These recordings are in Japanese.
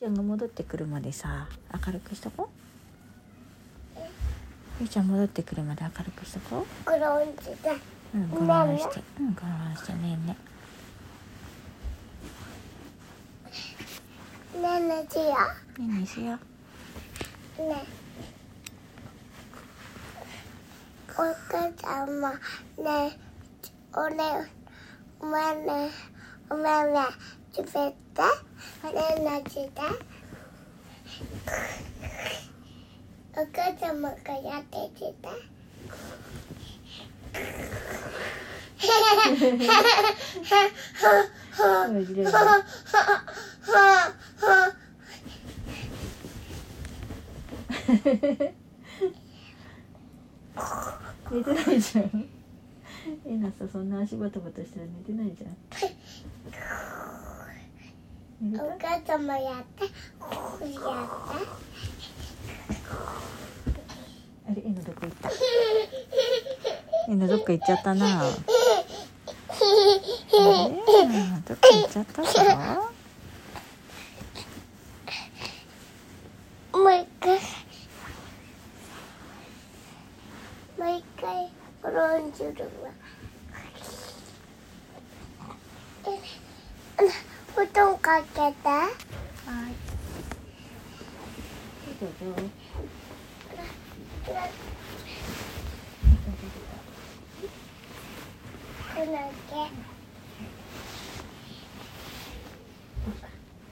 ちゃんが戻ってくるまでさ明るくしとこう。ゆうちゃん戻ってくるまで明るくしとこクローンズだううん我慢して。うん我慢してねえね。ねえねえしよ。ねえねえしよ。うねお母さんもねおねお前ねお前ね滑ってねえねえしてお母さんもこうやってしてうじれる寝てないじゃん。えなさそんな足バタバタしたら寝てないじゃん。おた母さんもやってこうやって。あれえなどこ行った？えなどっか行っちゃったな。あれ？どっか行っちゃったぞ。もう一回。もう一回クローンするわ。え布団かけて。はいどうぞこの毛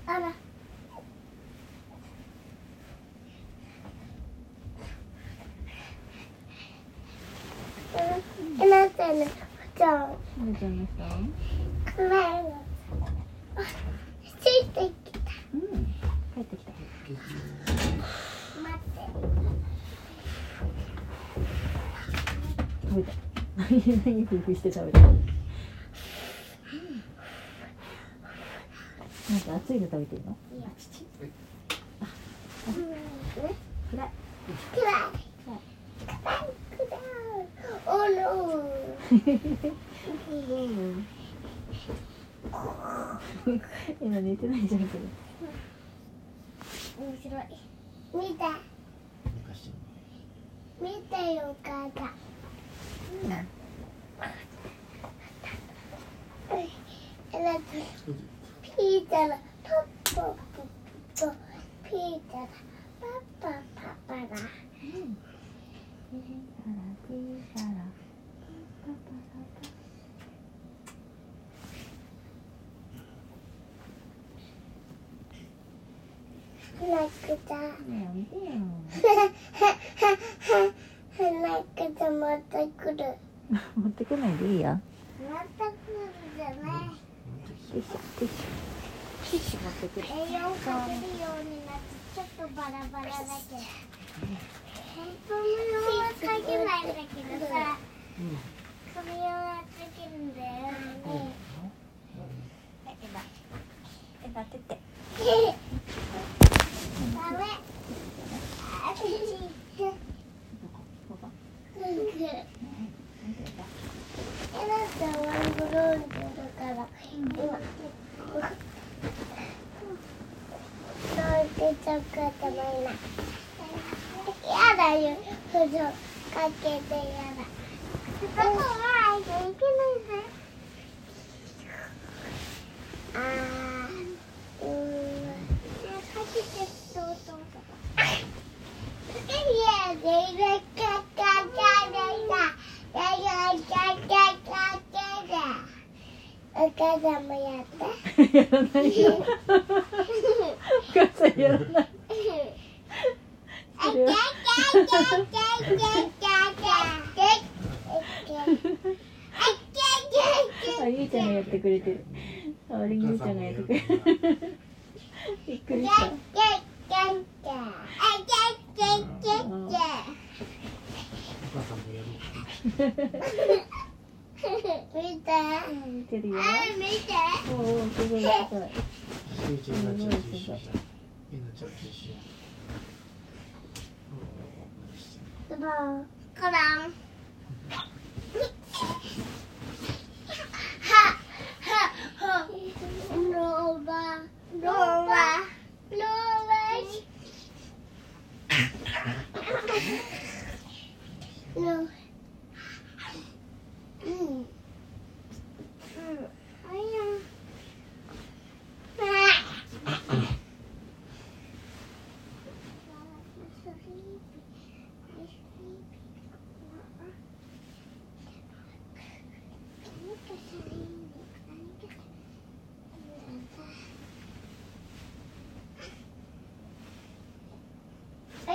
あらうん。なってね布団寝ちゃいました暗いのあついてきたうん帰ってきた待って食べた何何ふふして食べたなんか熱いの食べてるのいや父うんね暗い暗い暗い暗いおの今寝てないじゃんけど面白い見て見てよお母さんピータラパッパパッパピータラパッパパッパラピーサラピーサラパパラなくたなくたまた来る持ってこないでいいよまた来るじゃないティッシュティッシュティッシュ持ってくる栄養かけるようになってちょっとバラバラだけど本当のようはかけないんだけどさ髪はかけるんだよね。えなえなってってダメあちパパえなたはワンブローンズだから今どうしてちょっとでもいないやだよ補助かけてやだそこはいけないぜあーうーんかけてどうぞいやでいるかかかでだややかかかけだお母さんもやってやらないよお母さんやらない。あゆうちゃんがやってくれてる。あれゆうちゃんがやってくれる。びっくりした。見て見てるよあ見ておおすごいすごいゆうちゃんが bờ Con làm Đồ bà Đồ bà Đồ bà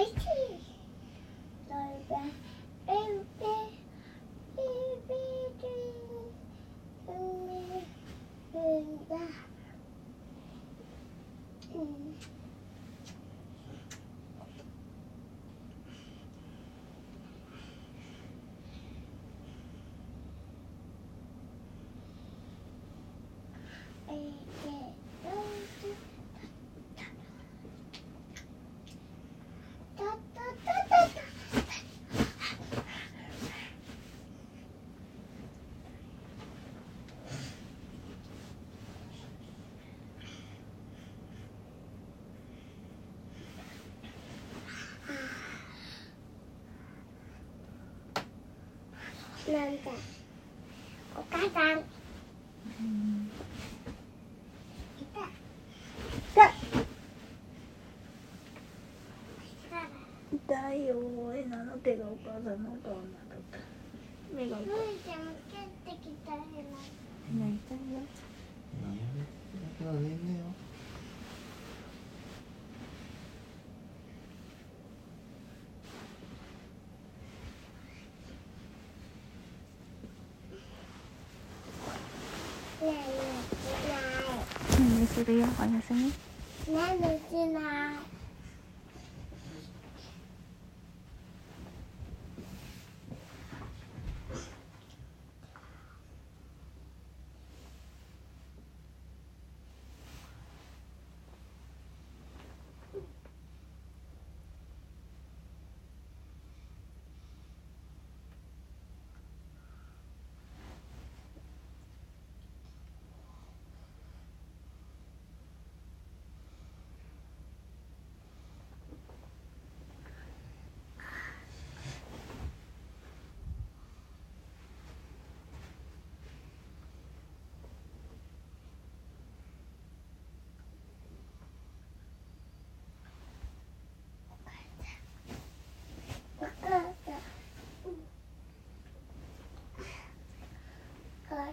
Thank you. Baby. Baby. Baby. なんだ。お母さん。いた。痛いよえなの手がお母さんの顔になった。目がむい。ちゃん蹴ってきたへな泣いたよだから寝んねよ这个 từ, 点声音。奶奶进来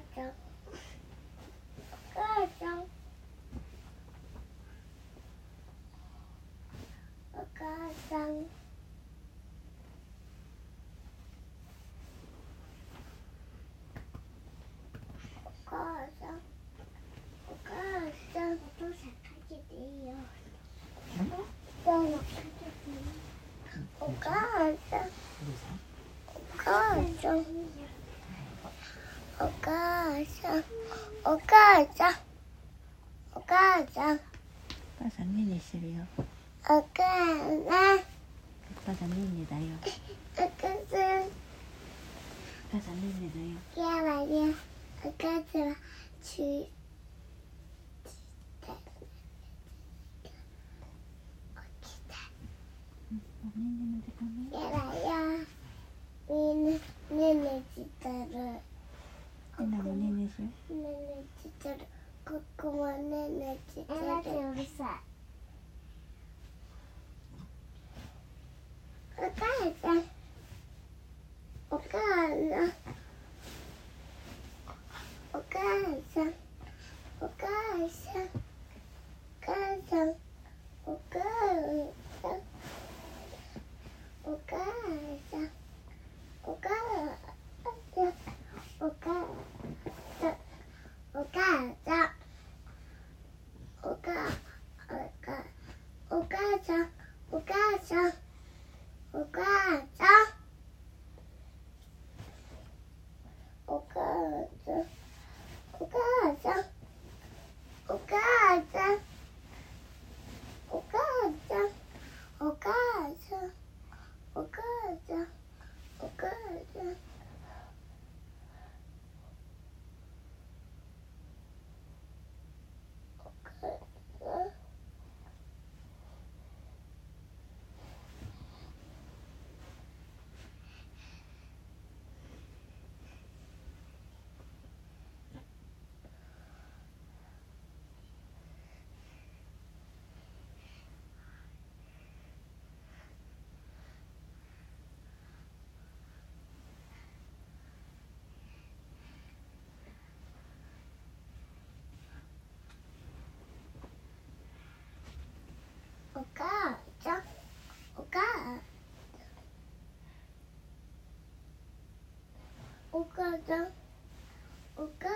お母さん。お母さんお母さんお母さんお母さんお父さんかけていいよどうぞかけていいお母さんお母さんお母さん。お母さん。お母さん。お母さんねんねしてるよ。お母さんお母さんねんねだよ。お母さんお母さんねんねだよ。やばいよお母さんはちゅもうねんねの時間ねやだよ。みんなねんねしてるえねねしようねねちっちゃるここもねねちっちゃるえなてうるさい Okay. 我刚